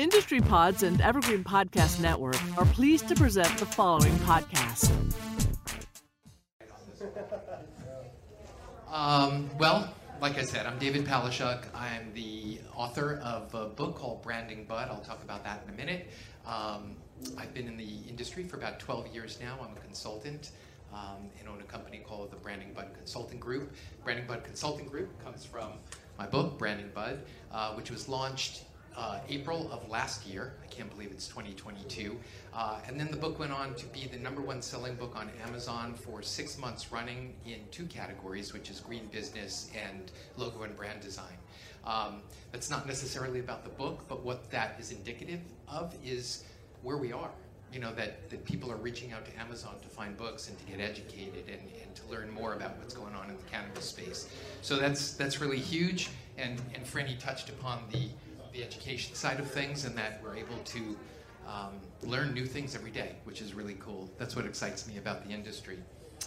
Industry Pods and Evergreen Podcast Network are pleased to present the following podcast. Um, well, like I said, I'm David Paleschick. I'm the author of a book called Branding Bud. I'll talk about that in a minute. Um, I've been in the industry for about 12 years now. I'm a consultant um, and own a company called the Branding Bud Consulting Group. Branding Bud Consulting Group comes from my book, Branding Bud, uh, which was launched uh, April of last year. I can't believe it's 2022. Uh, and then the book went on to be the number one selling book on Amazon for six months running in two categories, which is green business and logo and brand design. Um, that's not necessarily about the book, but what that is indicative of is where we are. You know, that, that people are reaching out to Amazon to find books and to get educated and, and to learn more about what's going on in the cannabis space. So that's that's really huge. And, and Franny touched upon the the education side of things and that we're able to um, learn new things every day, which is really cool. That's what excites me about the industry.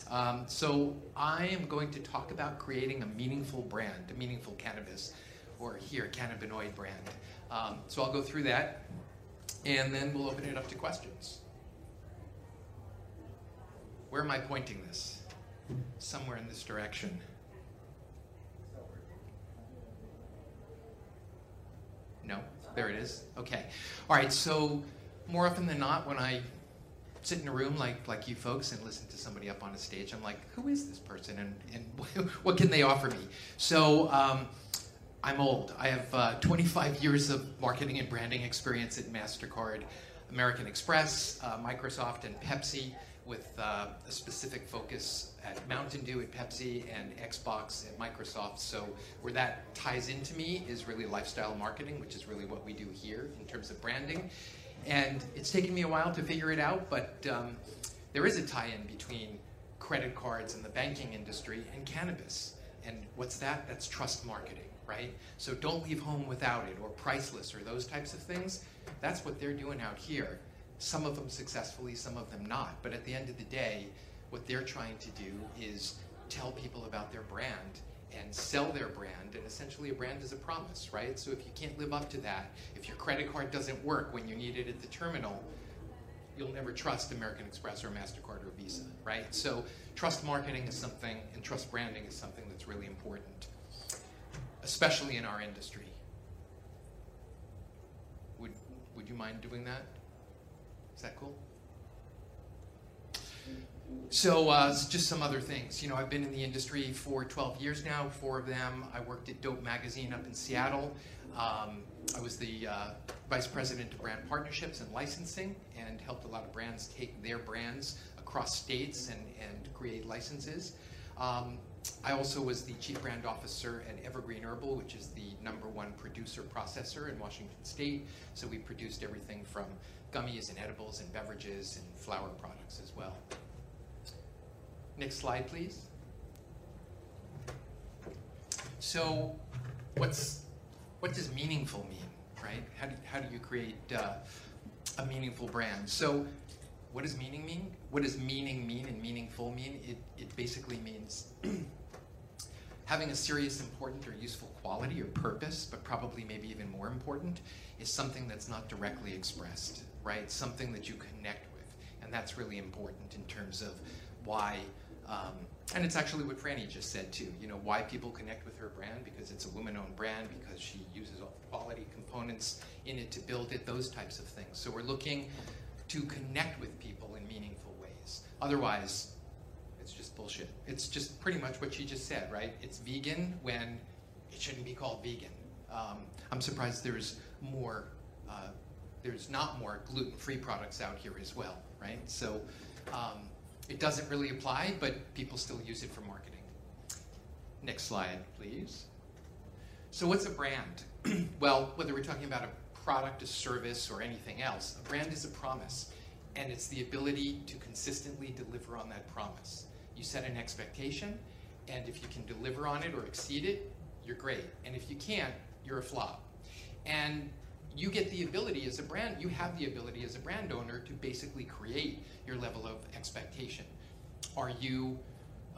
Um, so I am going to talk about creating a meaningful brand, a meaningful cannabis, or here, cannabinoid brand. Um, so I'll go through that, and then we'll open it up to questions. Where am I pointing this? Somewhere in this direction. No? There it is. Okay. All right, so more often than not, when I sit in a room like, like you folks and listen to somebody up on a stage, I'm like, who is this person and, and what can they offer me? So um, I'm old. I have uh, 25 years of marketing and branding experience at MasterCard, American Express, uh, Microsoft, and Pepsi with uh, a specific focus at Mountain Dew at Pepsi and Xbox at Microsoft. So where that ties into me is really lifestyle marketing, which is really what we do here in terms of branding. And it's taken me a while to figure it out, but um, there is a tie-in between credit cards and the banking industry and cannabis. And what's that? That's trust marketing, right? So don't leave home without it or priceless or those types of things. That's what they're doing out here some of them successfully, some of them not. But at the end of the day, what they're trying to do is tell people about their brand and sell their brand. And essentially, a brand is a promise, right? So if you can't live up to that, if your credit card doesn't work when you need it at the terminal, you'll never trust American Express or MasterCard or Visa, right? So trust marketing is something, and trust branding is something that's really important, especially in our industry. Would, would you mind doing that? That cool? So uh, just some other things. You know, I've been in the industry for 12 years now, four of them. I worked at Dope Magazine up in Seattle. Um, I was the uh, vice president of brand partnerships and licensing and helped a lot of brands take their brands across states and, and create licenses. Um, I also was the chief brand officer at Evergreen Herbal, which is the number one producer processor in Washington State. So we produced everything from gummies and edibles and beverages and flour products as well. Next slide, please. So, what's what does meaningful mean, right? How do, how do you create uh, a meaningful brand? So, what does meaning mean? What does meaning mean and meaningful mean? It, it basically means having a serious, important, or useful quality or purpose, but probably maybe even more important, is something that's not directly expressed right? Something that you connect with. And that's really important in terms of why, um, and it's actually what Franny just said too, you know, why people connect with her brand, because it's a woman-owned brand, because she uses all the quality components in it to build it, those types of things. So we're looking to connect with people in meaningful ways. Otherwise, it's just bullshit. It's just pretty much what she just said, right? It's vegan when it shouldn't be called vegan. Um, I'm surprised there's more uh, there's not more gluten-free products out here as well, right? So um, it doesn't really apply, but people still use it for marketing. Next slide, please. So what's a brand? well, whether we're talking about a product, a service, or anything else, a brand is a promise, and it's the ability to consistently deliver on that promise. You set an expectation, and if you can deliver on it or exceed it, you're great. And if you can't, you're a flop. And you get the ability as a brand, you have the ability as a brand owner to basically create your level of expectation. Are you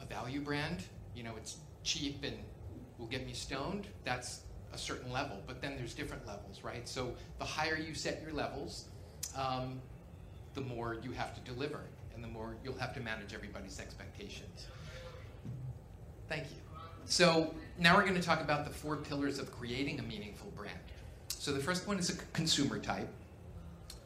a value brand? You know, it's cheap and will get me stoned. That's a certain level, but then there's different levels, right? So the higher you set your levels, um, the more you have to deliver, and the more you'll have to manage everybody's expectations. Thank you. So now we're going to talk about the four pillars of creating a meaningful brand. So the first one is a consumer type.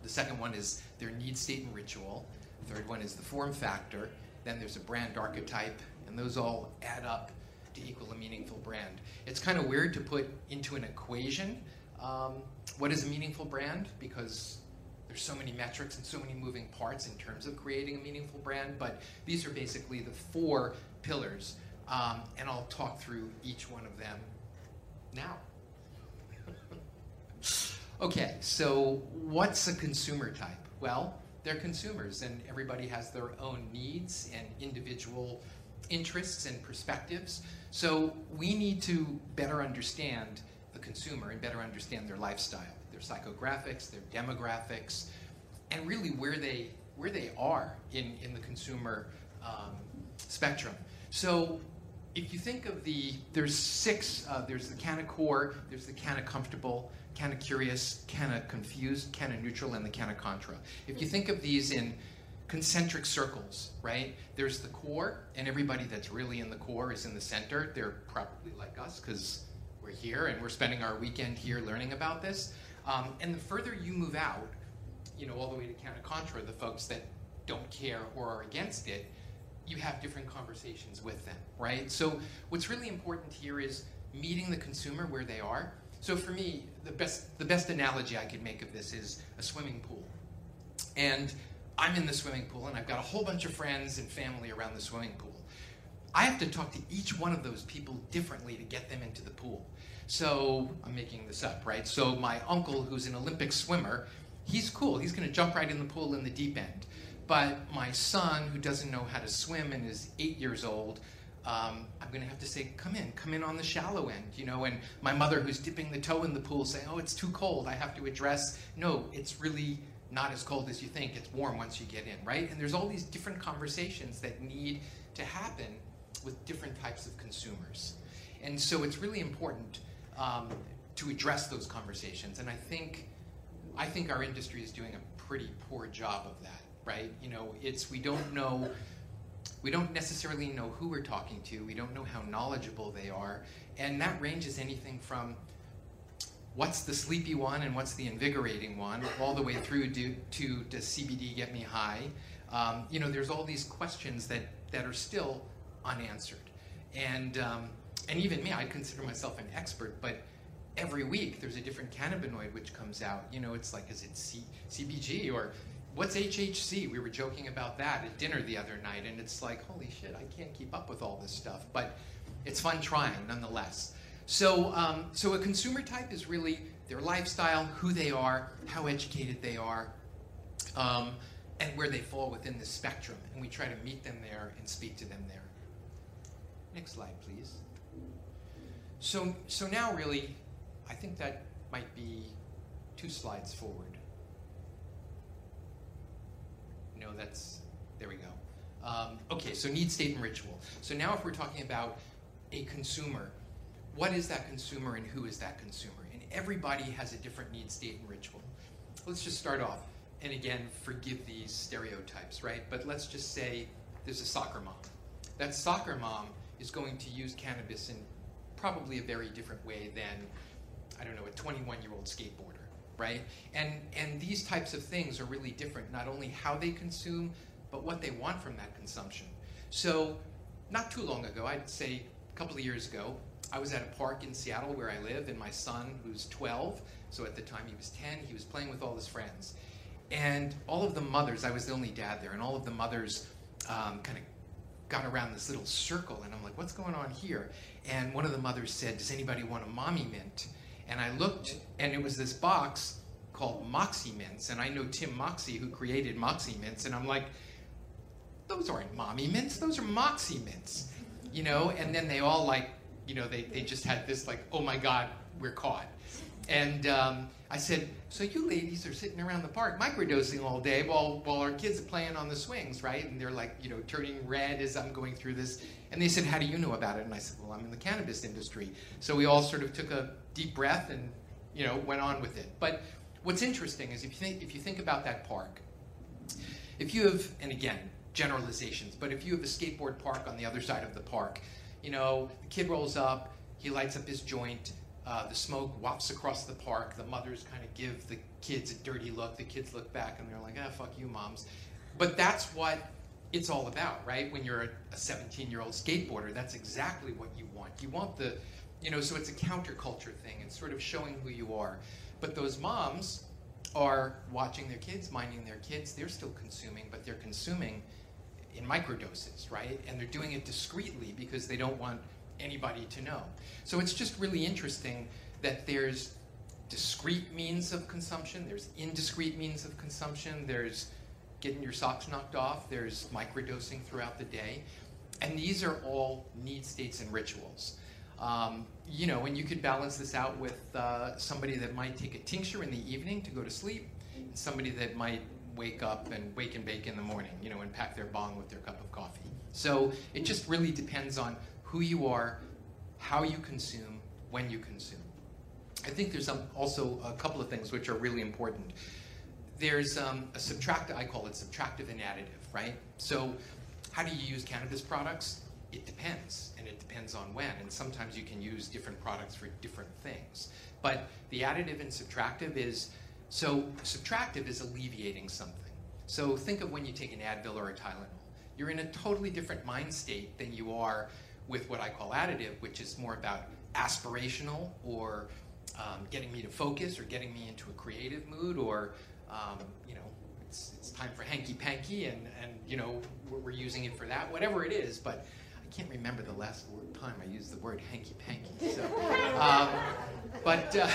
The second one is their need state and ritual. The third one is the form factor. Then there's a brand archetype, and those all add up to equal a meaningful brand. It's kind of weird to put into an equation um, what is a meaningful brand because there's so many metrics and so many moving parts in terms of creating a meaningful brand, but these are basically the four pillars, um, and I'll talk through each one of them now. Okay, so what's a consumer type? Well, they're consumers, and everybody has their own needs and individual interests and perspectives. So we need to better understand the consumer and better understand their lifestyle, their psychographics, their demographics, and really where they where they are in, in the consumer um, spectrum. So if you think of the, there's six, uh, there's the kind of core, there's the kind of comfortable, of curious, kind of confused, kind of neutral, and the of contra. If you think of these in concentric circles, right? There's the core, and everybody that's really in the core is in the center. They're probably like us because we're here and we're spending our weekend here learning about this. Um, and the further you move out, you know, all the way to counter contra, the folks that don't care or are against it, you have different conversations with them, right? So what's really important here is meeting the consumer where they are. So for me, the best the best analogy I could make of this is a swimming pool. And I'm in the swimming pool and I've got a whole bunch of friends and family around the swimming pool. I have to talk to each one of those people differently to get them into the pool. So I'm making this up, right? So my uncle, who's an Olympic swimmer, he's cool. He's going to jump right in the pool in the deep end. But my son, who doesn't know how to swim and is eight years old, um, I'm going to have to say, come in, come in on the shallow end, you know. And my mother, who's dipping the toe in the pool, saying, oh, it's too cold. I have to address, no, it's really not as cold as you think. It's warm once you get in, right? And there's all these different conversations that need to happen with different types of consumers. And so it's really important um, to address those conversations. And I think, I think our industry is doing a pretty poor job of that, right? You know, it's, we don't know, we don't necessarily know who we're talking to. We don't know how knowledgeable they are. And that ranges anything from what's the sleepy one and what's the invigorating one, all the way through to, to does CBD get me high? Um, you know, there's all these questions that, that are still unanswered. And, um, and even me, I consider myself an expert, but every week there's a different cannabinoid which comes out. You know, it's like, is it C- CBG or what's HHC? We were joking about that at dinner the other night, and it's like, holy shit, I can't keep up with all this stuff. But it's fun trying nonetheless. So, um, so a consumer type is really their lifestyle, who they are, how educated they are, um, and where they fall within the spectrum. And we try to meet them there and speak to them there. Next slide, please. So, so now really, I think that might be two slides forward. No, that's, there we go. Um, okay, so need, state, and ritual. So now if we're talking about a consumer, what is that consumer and who is that consumer? And everybody has a different need state and ritual. Let's just start off. And again, forgive these stereotypes, right? But let's just say there's a soccer mom. That soccer mom is going to use cannabis in probably a very different way than, I don't know, a 21 year old skateboarder, right? And, and these types of things are really different, not only how they consume, but what they want from that consumption. So, not too long ago, I'd say a couple of years ago, I was at a park in Seattle where I live, and my son, who's 12, so at the time he was 10, he was playing with all his friends. And all of the mothers, I was the only dad there, and all of the mothers um, kind of got around this little circle, and I'm like, what's going on here? And one of the mothers said, Does anybody want a mommy mint? And I looked, and it was this box called Moxey Mints, and I know Tim Moxey, who created Moxey Mints, and I'm like, those aren't mommy mints, those are Moxey Mints, you know? And then they all like you know, they, they just had this like, oh my God, we're caught. And um, I said, so you ladies are sitting around the park microdosing all day while, while our kids are playing on the swings, right? And they're like, you know, turning red as I'm going through this. And they said, how do you know about it? And I said, well, I'm in the cannabis industry. So we all sort of took a deep breath and, you know, went on with it. But what's interesting is if you think, if you think about that park, if you have, and again, generalizations, but if you have a skateboard park on the other side of the park, you know, the kid rolls up, he lights up his joint, uh, the smoke wafts across the park. The mothers kind of give the kids a dirty look. The kids look back and they're like, ah, fuck you, moms. But that's what it's all about, right? When you're a 17 year old skateboarder, that's exactly what you want. You want the, you know, so it's a counterculture thing. It's sort of showing who you are. But those moms are watching their kids, minding their kids. They're still consuming, but they're consuming in microdoses, right? And they're doing it discreetly because they don't want anybody to know. So it's just really interesting that there's discrete means of consumption, there's indiscreet means of consumption, there's getting your socks knocked off, there's microdosing throughout the day. And these are all need states and rituals. Um, you know, and you could balance this out with uh, somebody that might take a tincture in the evening to go to sleep, and somebody that might wake up and wake and bake in the morning, you know, and pack their bong with their cup of coffee. So it just really depends on who you are, how you consume, when you consume. I think there's also a couple of things which are really important. There's um, a subtractive, I call it subtractive and additive, right? So how do you use cannabis products? It depends, and it depends on when. And sometimes you can use different products for different things. But the additive and subtractive is so subtractive is alleviating something. So think of when you take an Advil or a Tylenol. You're in a totally different mind state than you are with what I call additive, which is more about aspirational or um, getting me to focus or getting me into a creative mood or, um, you know, it's, it's time for hanky panky and, and, you know, we're, we're using it for that, whatever it is. But I can't remember the last time I used the word hanky panky. So, um, but uh,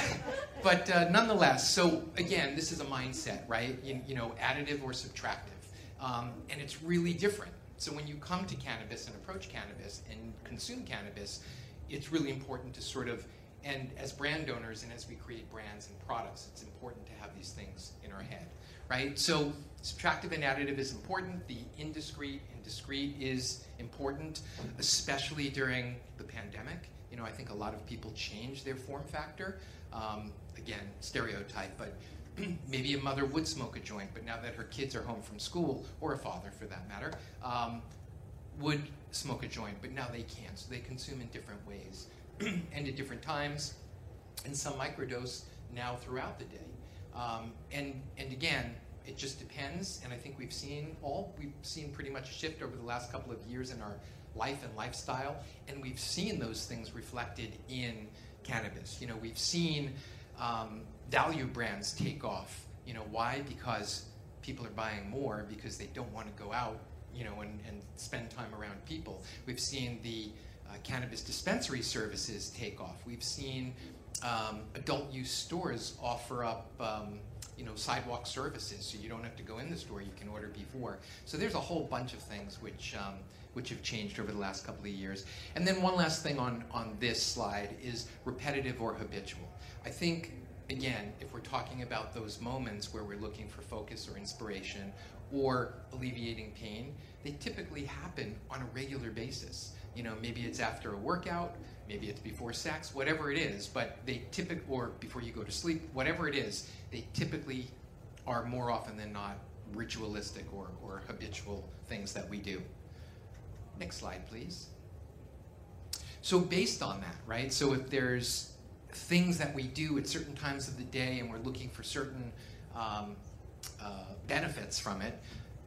but uh, nonetheless, so again, this is a mindset, right? You, you know, additive or subtractive, um, and it's really different. So when you come to cannabis and approach cannabis and consume cannabis, it's really important to sort of, and as brand owners and as we create brands and products, it's important to have these things in our head, right? So subtractive and additive is important. The indiscreet and discrete is important, especially during the pandemic. You know, I think a lot of people change their form factor. Um, again, stereotype, but maybe a mother would smoke a joint, but now that her kids are home from school, or a father for that matter, um, would smoke a joint, but now they can't. So they consume in different ways and at different times, and some microdose now throughout the day. Um, and and again, it just depends. And I think we've seen all we've seen pretty much a shift over the last couple of years in our life and lifestyle, and we've seen those things reflected in cannabis. You know, we've seen um, value brands take off. You know, why? Because people are buying more because they don't want to go out, you know, and, and spend time around people. We've seen the cannabis dispensary services take off. We've seen um, adult use stores offer up, um, you know, sidewalk services, so you don't have to go in the store. You can order before. So there's a whole bunch of things which um, which have changed over the last couple of years. And then one last thing on on this slide is repetitive or habitual. I think again, if we're talking about those moments where we're looking for focus or inspiration or alleviating pain, they typically happen on a regular basis. You know, maybe it's after a workout, maybe it's before sex, whatever it is, but they typically, or before you go to sleep, whatever it is, they typically are more often than not ritualistic or, or habitual things that we do. Next slide, please. So based on that, right? So if there's things that we do at certain times of the day and we're looking for certain um, uh, benefits from it,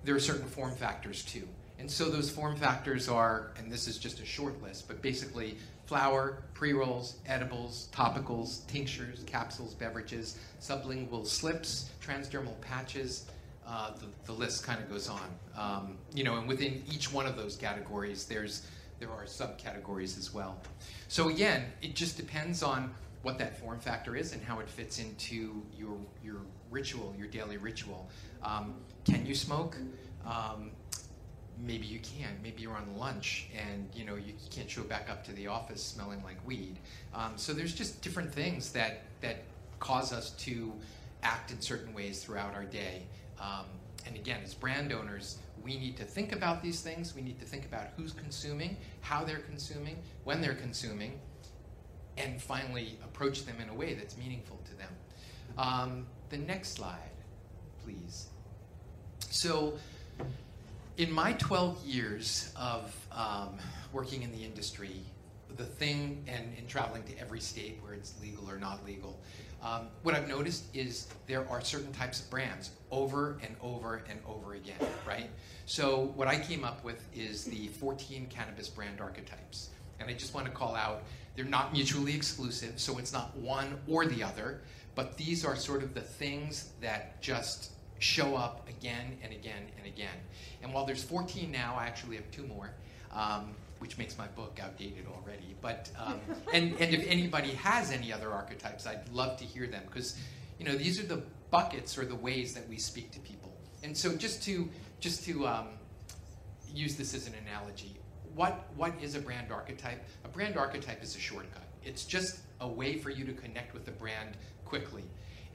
there are certain form factors too. And so those form factors are, and this is just a short list, but basically flower, pre-rolls, edibles, topicals, tinctures, capsules, beverages, sublingual slips, transdermal patches, uh, the, the, list kind of goes on. Um, you know, and within each one of those categories, there's there are subcategories as well. So again, it just depends on what that form factor is and how it fits into your your ritual, your daily ritual. Um, can you smoke? Um, maybe you can. Maybe you're on lunch and you know you can't show back up to the office smelling like weed. Um, so there's just different things that that cause us to act in certain ways throughout our day. Um, and again, as brand owners, we need to think about these things. We need to think about who's consuming, how they're consuming, when they're consuming, and finally approach them in a way that's meaningful to them. Um, the next slide, please. So, in my 12 years of um, working in the industry, the thing, and, and traveling to every state where it's legal or not legal, um, what I've noticed is there are certain types of brands over and over and over again, right? So what I came up with is the 14 cannabis brand archetypes. And I just want to call out, they're not mutually exclusive, so it's not one or the other, but these are sort of the things that just show up again and again and again. And while there's 14 now, I actually have two more. Um, which makes my book outdated already. But um, and and if anybody has any other archetypes, I'd love to hear them because you know these are the buckets or the ways that we speak to people. And so just to just to um, use this as an analogy, what what is a brand archetype? A brand archetype is a shortcut. It's just a way for you to connect with the brand quickly,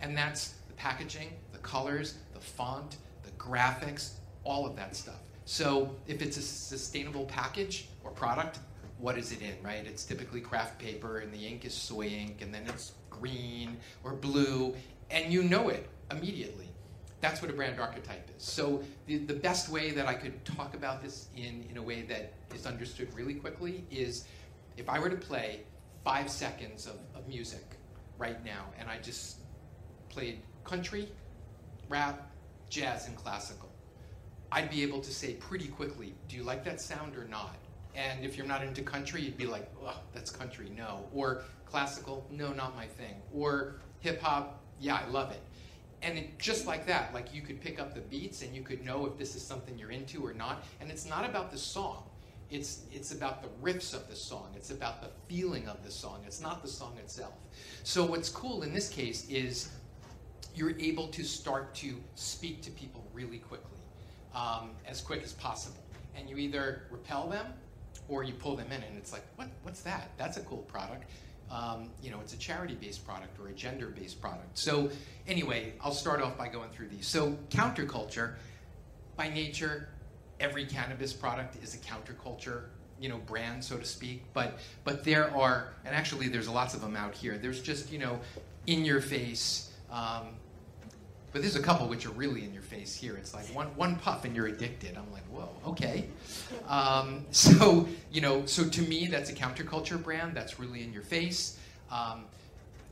and that's the packaging, the colors, the font, the graphics, all of that stuff. So if it's a sustainable package or product, what is it in, right? It's typically craft paper and the ink is soy ink and then it's green or blue and you know it immediately. That's what a brand archetype is. So the, the best way that I could talk about this in, in a way that is understood really quickly is if I were to play five seconds of, of music right now and I just played country, rap, jazz, and classical I'd be able to say pretty quickly, do you like that sound or not? And if you're not into country, you'd be like, oh, that's country, no. Or classical, no, not my thing. Or hip hop, yeah, I love it. And it, just like that, like you could pick up the beats and you could know if this is something you're into or not. And it's not about the song. It's, it's about the riffs of the song. It's about the feeling of the song. It's not the song itself. So what's cool in this case is you're able to start to speak to people really quickly um, as quick as possible. And you either repel them or you pull them in, and it's like, what, what's that? That's a cool product. Um, you know, it's a charity-based product or a gender-based product. So anyway, I'll start off by going through these. So counterculture, by nature, every cannabis product is a counterculture you know brand so to speak but but there are and actually there's lots of them out here there's just you know in your face um, but there's a couple which are really in your face here. It's like one, one puff and you're addicted. I'm like, whoa, okay. Um, so, you know, so to me, that's a counterculture brand. That's really in your face. Um,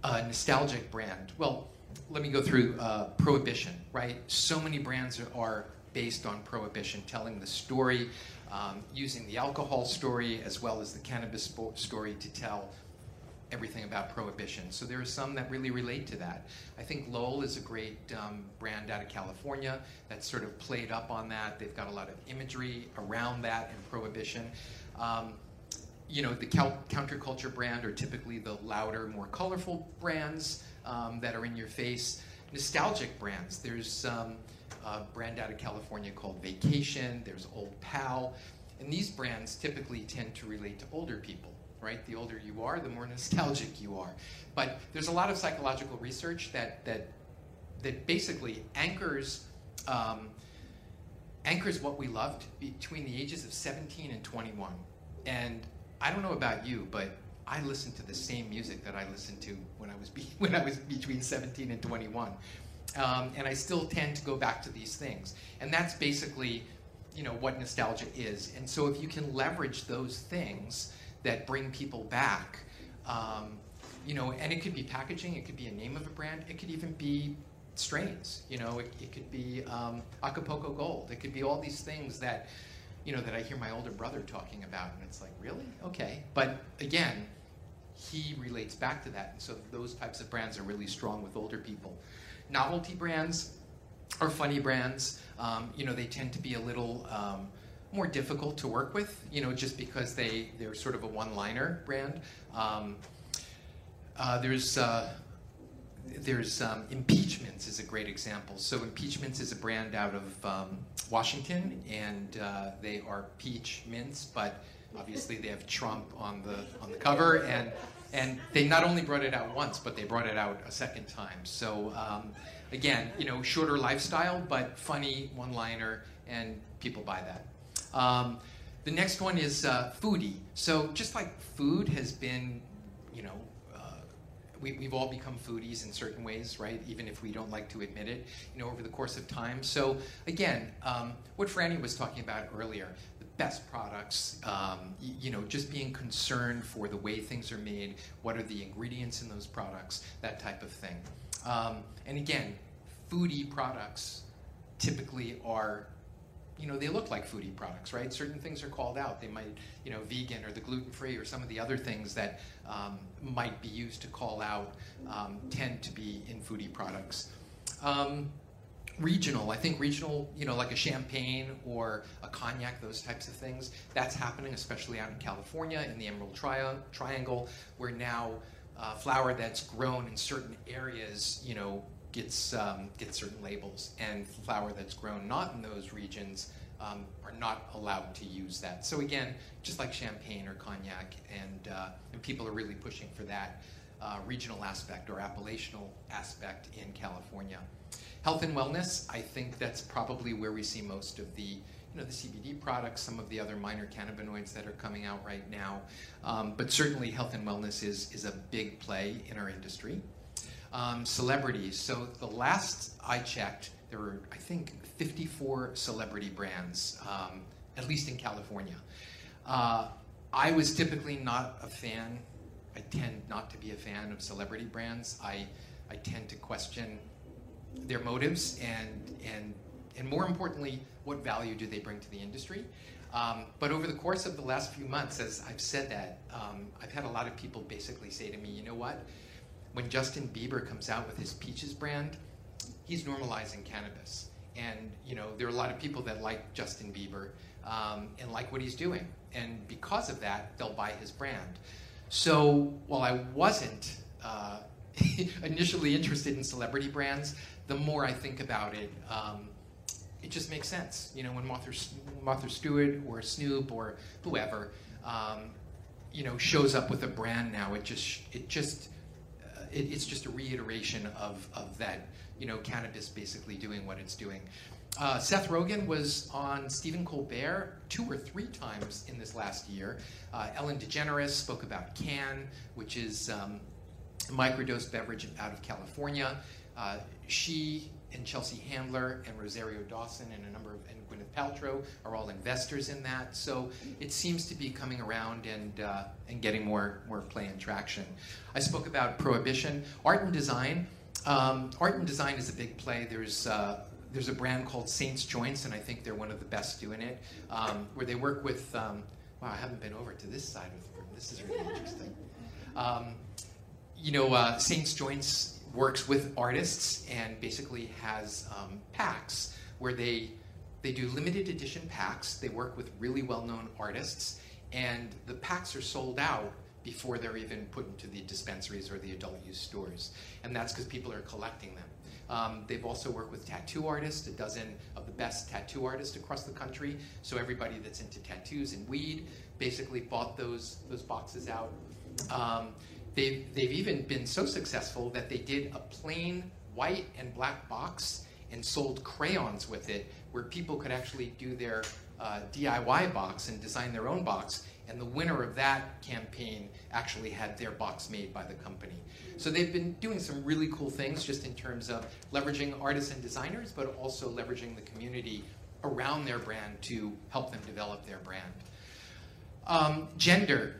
a nostalgic brand. Well, let me go through uh, prohibition, right? So many brands are based on prohibition, telling the story, um, using the alcohol story as well as the cannabis story to tell everything about prohibition. So there are some that really relate to that. I think Lowell is a great um, brand out of California that sort of played up on that. They've got a lot of imagery around that and prohibition. Um, you know, the counterculture brand are typically the louder, more colorful brands um, that are in your face. Nostalgic brands. There's um, a brand out of California called Vacation. There's Old Pal. And these brands typically tend to relate to older people right? The older you are, the more nostalgic you are. But there's a lot of psychological research that that that basically anchors um, anchors what we loved between the ages of 17 and 21. And I don't know about you, but I listened to the same music that I listened to when I was be- when I was between 17 and 21. Um, and I still tend to go back to these things. And that's basically, you know, what nostalgia is. And so if you can leverage those things that bring people back. Um, you know, and it could be packaging, it could be a name of a brand, it could even be strains. You know, it, it could be um, Acapulco Gold. It could be all these things that, you know, that I hear my older brother talking about, and it's like, really? Okay. But again, he relates back to that, and so those types of brands are really strong with older people. Novelty brands are funny brands. Um, you know, they tend to be a little um, more difficult to work with, you know, just because they, they're sort of a one-liner brand. Um, uh, there's uh, there's um, Impeachments is a great example. So Impeachments is a brand out of um, Washington, and uh, they are peach mints, but obviously they have Trump on the on the cover, and And they not only brought it out once, but they brought it out a second time. So um, again, you know, shorter lifestyle, but funny one-liner, and people buy that. Um, the next one is uh, foodie. So just like food has been, you know, uh, we, we've all become foodies in certain ways, right? Even if we don't like to admit it, you know, over the course of time. So again, um, what Franny was talking about earlier, the best products, um, y- you know, just being concerned for the way things are made, what are the ingredients in those products, that type of thing. Um, and again, foodie products typically are you know, they look like foodie products, right? Certain things are called out. They might, you know, vegan or the gluten free or some of the other things that um, might be used to call out um, tend to be in foodie products. Um, regional, I think regional, you know, like a champagne or a cognac, those types of things, that's happening, especially out in California in the Emerald tri- Triangle, where now uh, flour that's grown in certain areas, you know, gets um, gets certain labels, and flour that's grown not in those regions um, are not allowed to use that. So again, just like champagne or cognac, and uh, and people are really pushing for that uh, regional aspect or appellational aspect in California. Health and wellness, I think that's probably where we see most of the you know, the CBD products, some of the other minor cannabinoids that are coming out right now. Um, but certainly health and wellness is, is a big play in our industry. Um, celebrities. So the last I checked, there were, I think, 54 celebrity brands, um, at least in California. Uh, I was typically not a fan. I tend not to be a fan of celebrity brands. I, I tend to question their motives and, and, and more importantly, what value do they bring to the industry. Um, but over the course of the last few months, as I've said that, um, I've had a lot of people basically say to me, you know what? When Justin Bieber comes out with his Peaches brand, he's normalizing cannabis. And you know, there are a lot of people that like Justin Bieber um, and like what he's doing, and because of that, they'll buy his brand. So while I wasn't uh, initially interested in celebrity brands, the more I think about it, um, it just makes sense. You know, when Martha, Martha Stewart or Snoop or whoever, um, you know, shows up with a brand now, it just it just it, it's just a reiteration of, of that, you know, cannabis basically doing what it's doing. Uh, Seth Rogen was on Stephen Colbert two or three times in this last year. Uh, Ellen DeGeneres spoke about Cann, which is um, a microdose beverage out of California. Uh, she and Chelsea Handler and Rosario Dawson and a number of and Gwyneth Paltrow are all investors in that. So it seems to be coming around and uh, and getting more more play and traction. I spoke about prohibition, art and design. Um, art and design is a big play. There's uh, there's a brand called Saints Joints, and I think they're one of the best doing it, um, where they work with. Um, wow, I haven't been over to this side of the room. This is really interesting. Um, you know, uh, Saints Joints works with artists and basically has um, packs where they they do limited edition packs. They work with really well-known artists, and the packs are sold out before they're even put into the dispensaries or the adult use stores, and that's because people are collecting them. Um, they've also worked with tattoo artists, a dozen of the best tattoo artists across the country. So everybody that's into tattoos and weed basically bought those those boxes out. Um, they've they've even been so successful that they did a plain white and black box and sold crayons with it, where people could actually do their uh, DIY box and design their own box. And the winner of that campaign actually had their box made by the company. So they've been doing some really cool things just in terms of leveraging artists and designers, but also leveraging the community around their brand to help them develop their brand. Um, gender.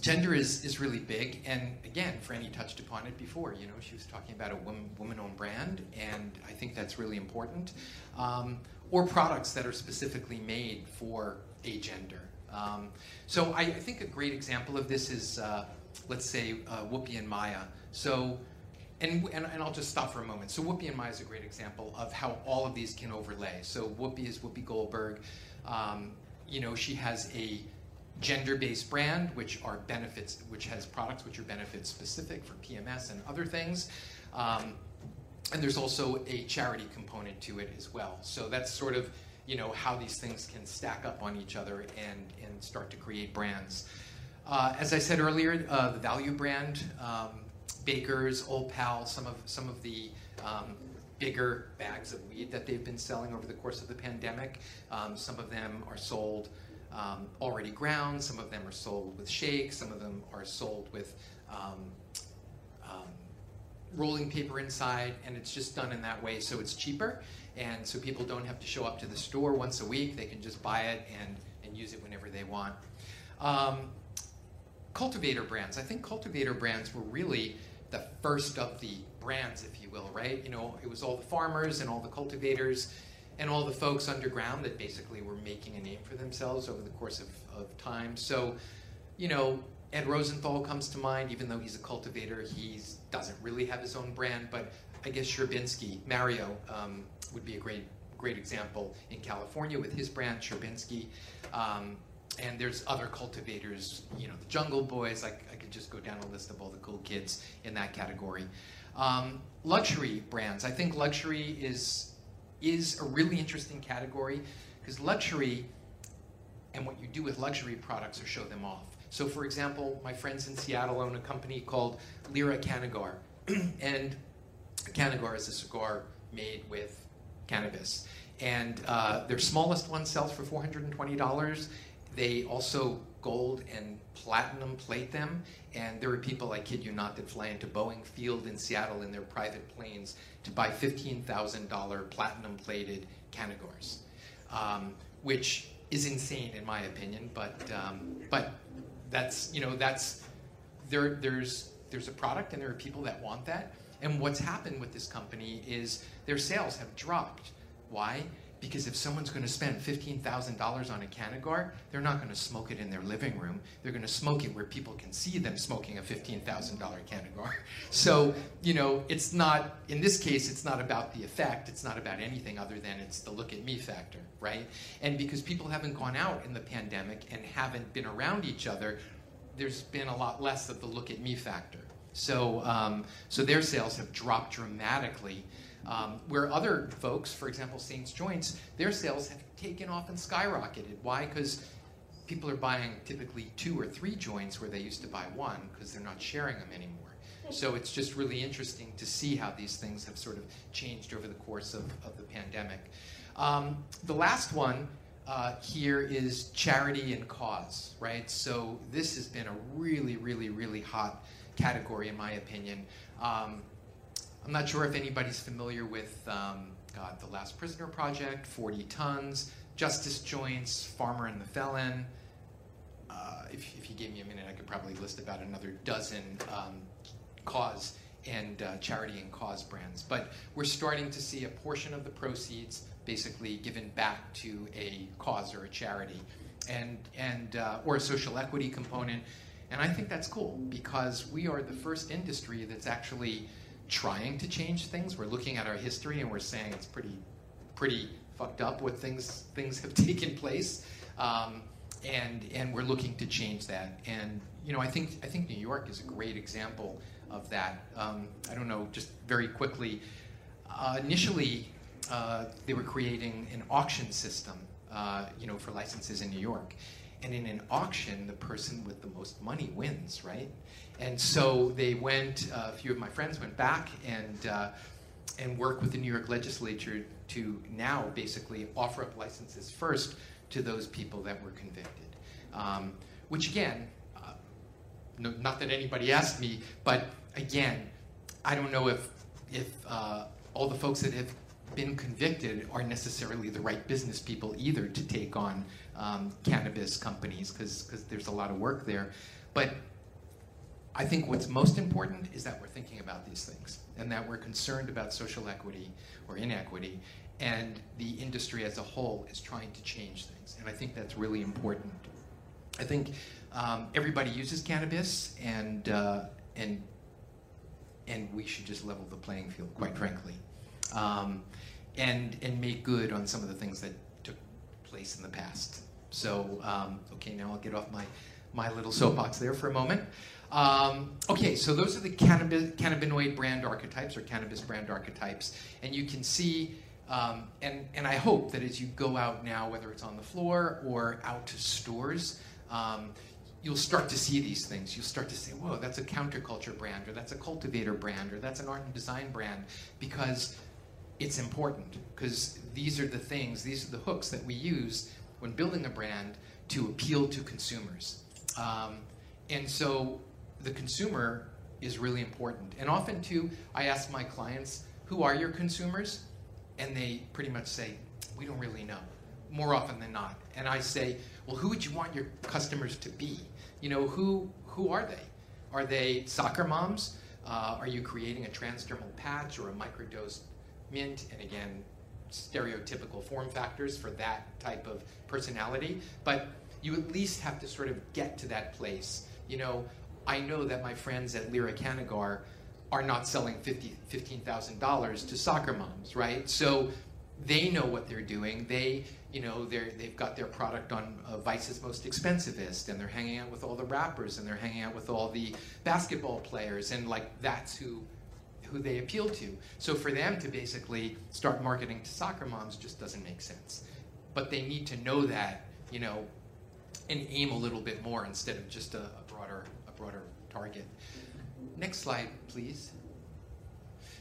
Gender is, is really big, and again, Franny touched upon it before. You know, she was talking about a woman, woman-owned brand, and I think that's really important. Um, or products that are specifically made for a gender. Um, so I, I, think a great example of this is, uh, let's say, uh, Whoopi and Maya. So, and, and, and, I'll just stop for a moment. So Whoopi and Maya is a great example of how all of these can overlay. So Whoopi is Whoopi Goldberg. Um, you know, she has a gender-based brand, which are benefits, which has products which are benefit specific for PMS and other things. Um, and there's also a charity component to it as well. So that's sort of you know how these things can stack up on each other and and start to create brands. Uh, as I said earlier, uh, the value brand, um, Baker's, Old Pal, some of some of the um, bigger bags of weed that they've been selling over the course of the pandemic. Um, some of them are sold um, already ground. Some of them are sold with shakes. Some of them are sold with um, rolling paper inside, and it's just done in that way, so it's cheaper, and so people don't have to show up to the store once a week. They can just buy it and and use it whenever they want. Um, cultivator brands. I think cultivator brands were really the first of the brands, if you will, right? You know, it was all the farmers and all the cultivators and all the folks underground that basically were making a name for themselves over the course of, of time. So, you know, Ed Rosenthal comes to mind, even though he's a cultivator, he doesn't really have his own brand, but I guess Sherbinsky, Mario, um, would be a great, great example in California with his brand, Sherbinsky. Um, and there's other cultivators, you know, the Jungle Boys. I could just go down a list of all the cool kids in that category. Um, luxury brands. I think luxury is is a really interesting category because luxury and what you do with luxury products are show them off. So, for example, my friends in Seattle own a company called Lyra Cannagar, and Cannagar is a cigar made with cannabis. And uh, their smallest one sells for $420. They also gold and platinum plate them. And there are people, I kid you not, that fly into Boeing Field in Seattle in their private planes to buy $15,000 platinum plated Cannagars, um, which is insane in my opinion. But um, but that's you know that's there there's there's a product and there are people that want that. And what's happened with this company is their sales have dropped. Why? Because if someone's going to spend $15,000 on a Cannagar, they're not going to smoke it in their living room. They're going to smoke it where people can see them smoking a $15,000 Cannagar. So, you know, it's not, in this case, it's not about the effect. It's not about anything other than it's the look at me factor, right? And because people haven't gone out in the pandemic and haven't been around each other, there's been a lot less of the look at me factor. So, um, so their sales have dropped dramatically. Um, where other folks, for example, Saints Joints, their sales have taken off and skyrocketed. Why? Because people are buying typically two or three joints where they used to buy one because they're not sharing them anymore. So it's just really interesting to see how these things have sort of changed over the course of, of the pandemic. Um, the last one uh, here is charity and cause, right? So this has been a really, really, really hot category, in my opinion. Um, I'm not sure if anybody's familiar with um, God, The Last Prisoner Project, 40 Tons, Justice Joints, Farmer and the Felon. Uh, if, if, you gave me a minute, I could probably list about another dozen um, cause and uh, charity and cause brands. But we're starting to see a portion of the proceeds basically given back to a cause or a charity, and and uh, or a social equity component. And I think that's cool because we are the first industry that's actually trying to change things. We're looking at our history and we're saying it's pretty, pretty fucked up what things things have taken place, um, and and we're looking to change that. And you know, I think I think New York is a great example of that. Um, I don't know, just very quickly. Uh, initially, uh, they were creating an auction system, uh, you know, for licenses in New York. And in an auction, the person with the most money wins, right? And so they went, uh, a few of my friends went back and, uh, and worked with the New York legislature to now basically offer up licenses first to those people that were convicted. Um, which again, uh, no, not that anybody asked me, but again, I don't know if, if uh, all the folks that have been convicted are necessarily the right business people either to take on um, cannabis companies because there's a lot of work there. But I think what's most important is that we're thinking about these things and that we're concerned about social equity or inequity, and the industry as a whole is trying to change things. And I think that's really important. I think um, everybody uses cannabis, and uh, and and we should just level the playing field, quite frankly, um, and and make good on some of the things that took place in the past. So um, okay, now I'll get off my my little soapbox there for a moment. Um, okay, so those are the cannabis, cannabinoid brand archetypes or cannabis brand archetypes. And you can see, um, and, and I hope that as you go out now, whether it's on the floor or out to stores, um, you'll start to see these things. You'll start to say, whoa, that's a counterculture brand, or that's a cultivator brand, or that's an art and design brand, because it's important. Because these are the things, these are the hooks that we use when building a brand to appeal to consumers. Um, and so the consumer is really important. And often, too, I ask my clients, who are your consumers? And they pretty much say, we don't really know, more often than not. And I say, well, who would you want your customers to be? You know, who, who are they? Are they soccer moms? Uh, are you creating a transdermal patch or a microdose mint? And again, stereotypical form factors for that type of personality. But you at least have to sort of get to that place. You know, I know that my friends at Lyra Cannagar are not selling $50, $15,000 to soccer moms, right? So they know what they're doing. They, you know, they're, they've got their product on uh, Vice's Most Expensivest, and they're hanging out with all the rappers, and they're hanging out with all the basketball players, and like that's who who they appeal to. So for them to basically start marketing to soccer moms just doesn't make sense. But they need to know that, you know, and aim a little bit more instead of just a, a broader a broader target. Next slide, please.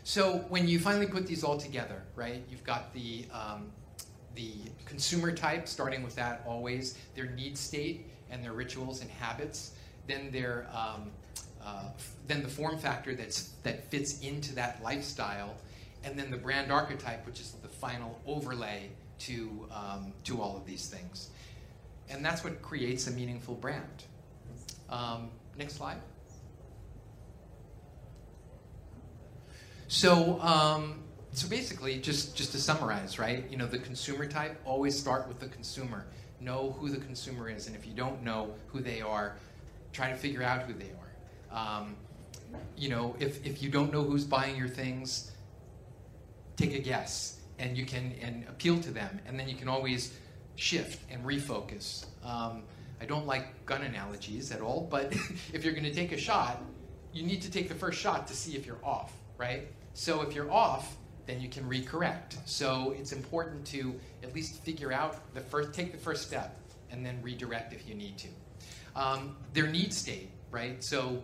So when you finally put these all together, right, you've got the, um, the consumer type, starting with that always, their need state and their rituals and habits, then their, um, uh, then the form factor that's, that fits into that lifestyle, and then the brand archetype, which is the final overlay to, um, to all of these things. And that's what creates a meaningful brand. Um, next slide. So, um, so basically, just, just to summarize, right? You know, the consumer type, always start with the consumer. Know who the consumer is, and if you don't know who they are, try to figure out who they are. Um, you know, if, if you don't know who's buying your things, take a guess, and you can and appeal to them, and then you can always shift and refocus. Um, I don't like gun analogies at all, but if you're going to take a shot, you need to take the first shot to see if you're off right? So if you're off, then you can recorrect. So it's important to at least figure out the first, take the first step, and then redirect if you need to. Um, their need state, right? So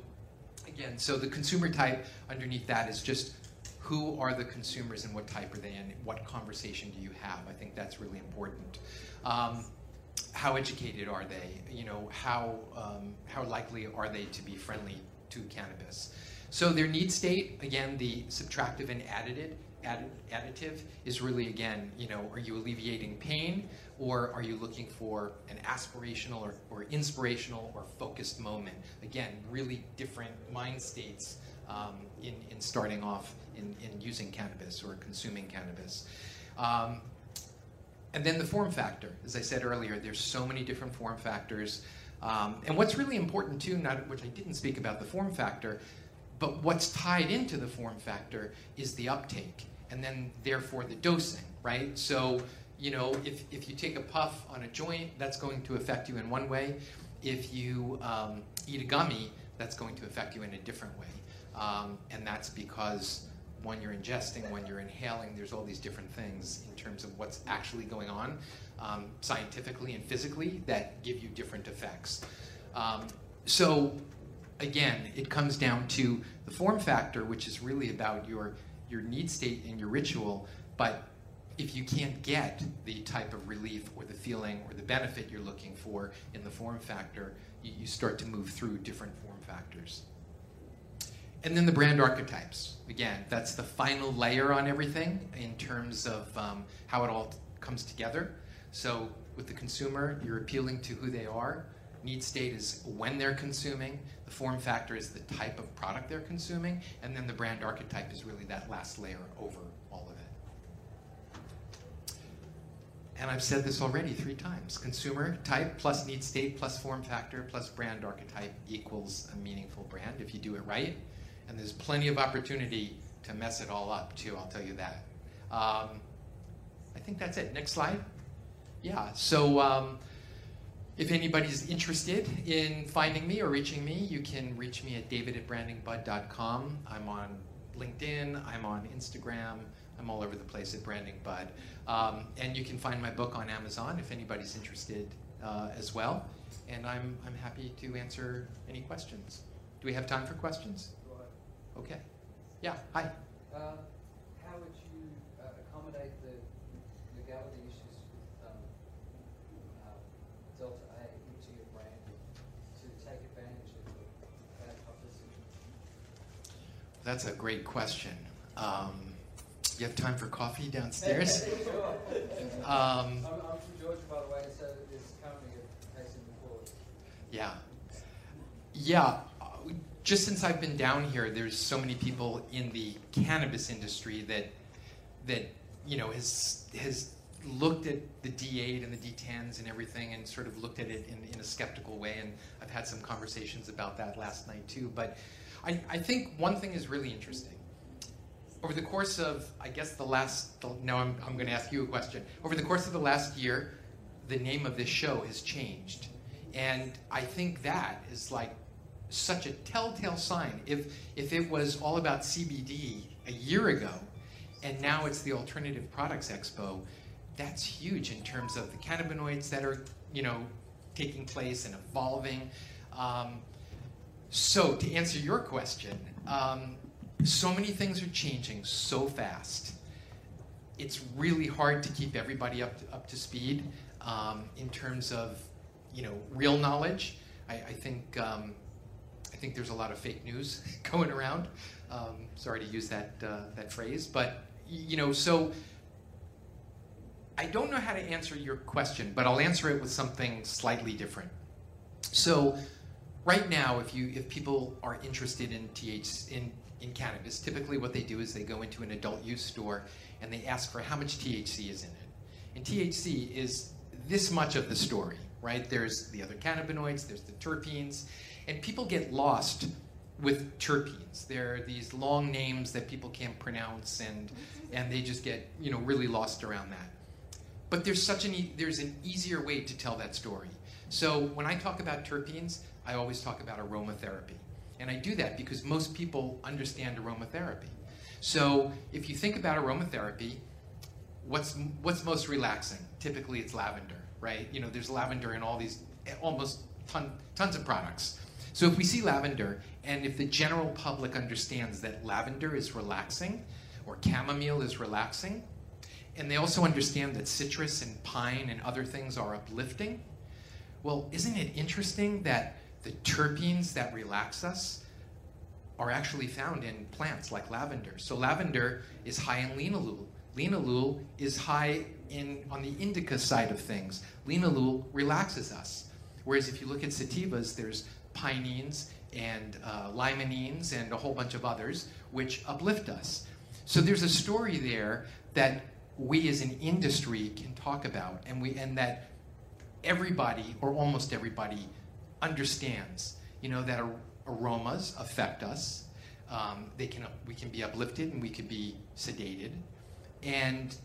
again, so the consumer type underneath that is just who are the consumers and what type are they and What conversation do you have? I think that's really important. Um, how educated are they? You know, how um, how likely are they to be friendly to cannabis? So their need state, again, the subtractive and additive, additive is really, again, you know, are you alleviating pain or are you looking for an aspirational or, or inspirational or focused moment? Again, really different mind states um, in, in starting off in, in using cannabis or consuming cannabis. Um, and then the form factor, as I said earlier, there's so many different form factors. Um, and what's really important too, not, which I didn't speak about, the form factor, but what's tied into the form factor is the uptake, and then therefore the dosing, right? So, you know, if, if you take a puff on a joint, that's going to affect you in one way. If you um, eat a gummy, that's going to affect you in a different way. Um, and that's because when you're ingesting, when you're inhaling, there's all these different things in terms of what's actually going on um, scientifically and physically that give you different effects. Um, so again, it comes down to the form factor, which is really about your, your need state and your ritual. But if you can't get the type of relief or the feeling or the benefit you're looking for in the form factor, you, you start to move through different form factors. And then the brand archetypes. Again, that's the final layer on everything in terms of um, how it all comes together. So with the consumer, you're appealing to who they are. Need state is when they're consuming. The form factor is the type of product they're consuming. And then the brand archetype is really that last layer over all of it. And I've said this already three times. Consumer type plus need state plus form factor plus brand archetype equals a meaningful brand if you do it right. And there's plenty of opportunity to mess it all up too, I'll tell you that. Um, I think that's it. Next slide. Yeah, so um, if anybody's interested in finding me or reaching me, you can reach me at david at brandingbud.com. I'm on LinkedIn, I'm on Instagram, I'm all over the place at Branding Bud. Um, and you can find my book on Amazon if anybody's interested uh, as well. and I'm, I'm happy to answer any questions. Do we have time for questions? Okay. Yeah, hi. Um, how would you uh, accommodate the legality issues with um, uh, Delta 8 into your brand to take advantage of the bad publicity? That's a great question. Um, you have time for coffee downstairs? um. Yeah. Yeah. Just since I've been down here, there's so many people in the cannabis industry that that you know has has looked at the D8 and the D10s and everything and sort of looked at it in, in a skeptical way. And I've had some conversations about that last night too. But I, I think one thing is really interesting. Over the course of, I guess, the last, no, I'm, I'm going to ask you a question. Over the course of the last year, the name of this show has changed. And I think that is like such a telltale sign. If, if it was all about CBD a year ago, and now it's the Alternative Products Expo, that's huge in terms of the cannabinoids that are, you know, taking place and evolving. Um, so to answer your question, um, so many things are changing so fast. It's really hard to keep everybody up to, up to speed um, in terms of, you know, real knowledge. I, I think um, I think there's a lot of fake news going around. Um, sorry to use that uh, that phrase, but you know, so I don't know how to answer your question, but I'll answer it with something slightly different. So, right now, if you if people are interested in TH in in cannabis, typically what they do is they go into an adult use store and they ask for how much THC is in it. And THC is this much of the story, right? There's the other cannabinoids, there's the terpenes, and people get lost with terpenes. There are these long names that people can't pronounce, and and they just get you know really lost around that. But there's such an e- there's an easier way to tell that story. So when I talk about terpenes, I always talk about aromatherapy, and I do that because most people understand aromatherapy. So if you think about aromatherapy, what's what's most relaxing? Typically, it's lavender, right? You know, there's lavender in all these almost ton, tons of products. So if we see lavender, and if the general public understands that lavender is relaxing, or chamomile is relaxing, and they also understand that citrus and pine and other things are uplifting, well, isn't it interesting that the terpenes that relax us are actually found in plants like lavender? So lavender is high in linalool. Linalool is high in on the indica side of things. Linalool relaxes us. Whereas if you look at sativas, there's pinene and uh, and a whole bunch of others which uplift us. So there's a story there that we as an industry can talk about, and we and that everybody or almost everybody understands. You know that ar- aromas affect us. Um, they can we can be uplifted and we can be sedated, and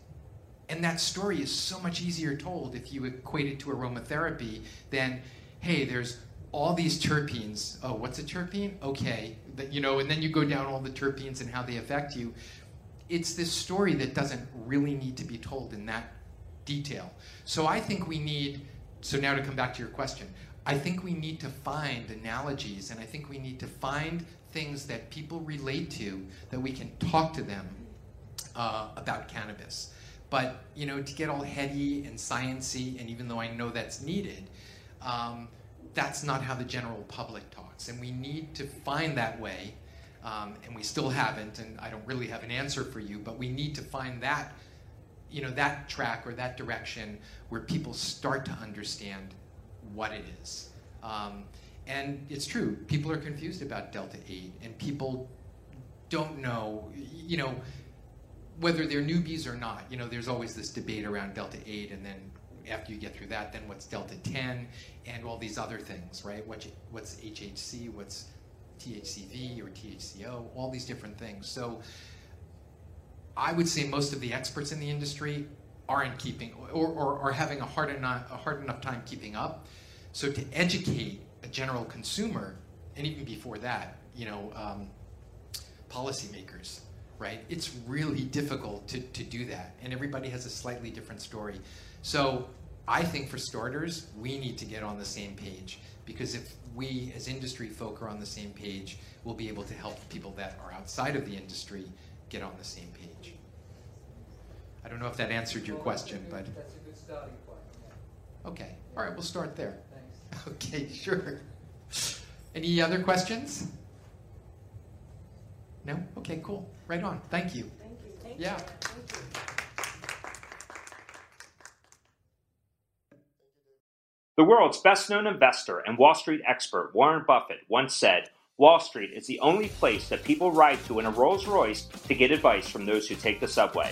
and that story is so much easier told if you equate it to aromatherapy than, hey, there's all these terpenes. Oh, what's a terpene? Okay, that, you know, and then you go down all the terpenes and how they affect you. It's this story that doesn't really need to be told in that detail. So I think we need. So now to come back to your question, I think we need to find analogies, and I think we need to find things that people relate to that we can talk to them uh, about cannabis. But you know, to get all heady and sciency, and even though I know that's needed, um, that's not how the general public talks. And we need to find that way, um, and we still haven't. And I don't really have an answer for you, but we need to find that, you know, that track or that direction where people start to understand what it is. Um, and it's true, people are confused about Delta 8, and people don't know, you know whether they're newbies or not, you know, there's always this debate around Delta 8, and then after you get through that, then what's Delta 10, and all these other things, right? What, what's HHC, what's THCV or THCO, all these different things. So I would say most of the experts in the industry aren't keeping, or, or are having a hard, enough, a hard enough time keeping up. So to educate a general consumer, and even before that, you know, um, policymakers, right? It's really difficult to, to do that, and everybody has a slightly different story. So I think for starters, we need to get on the same page because if we as industry folk are on the same page, we'll be able to help people that are outside of the industry get on the same page. I don't know if that answered your question, but That's a good starting point, okay. All right, we'll start there. Thanks. Okay, sure. Any other questions? No? Okay, cool. Right on. Thank you. Thank you. Thank Yeah. you. Thank you. The world's best known investor and Wall Street expert Warren Buffett once said, Wall Street is the only place that people ride to in a Rolls Royce to get advice from those who take the subway.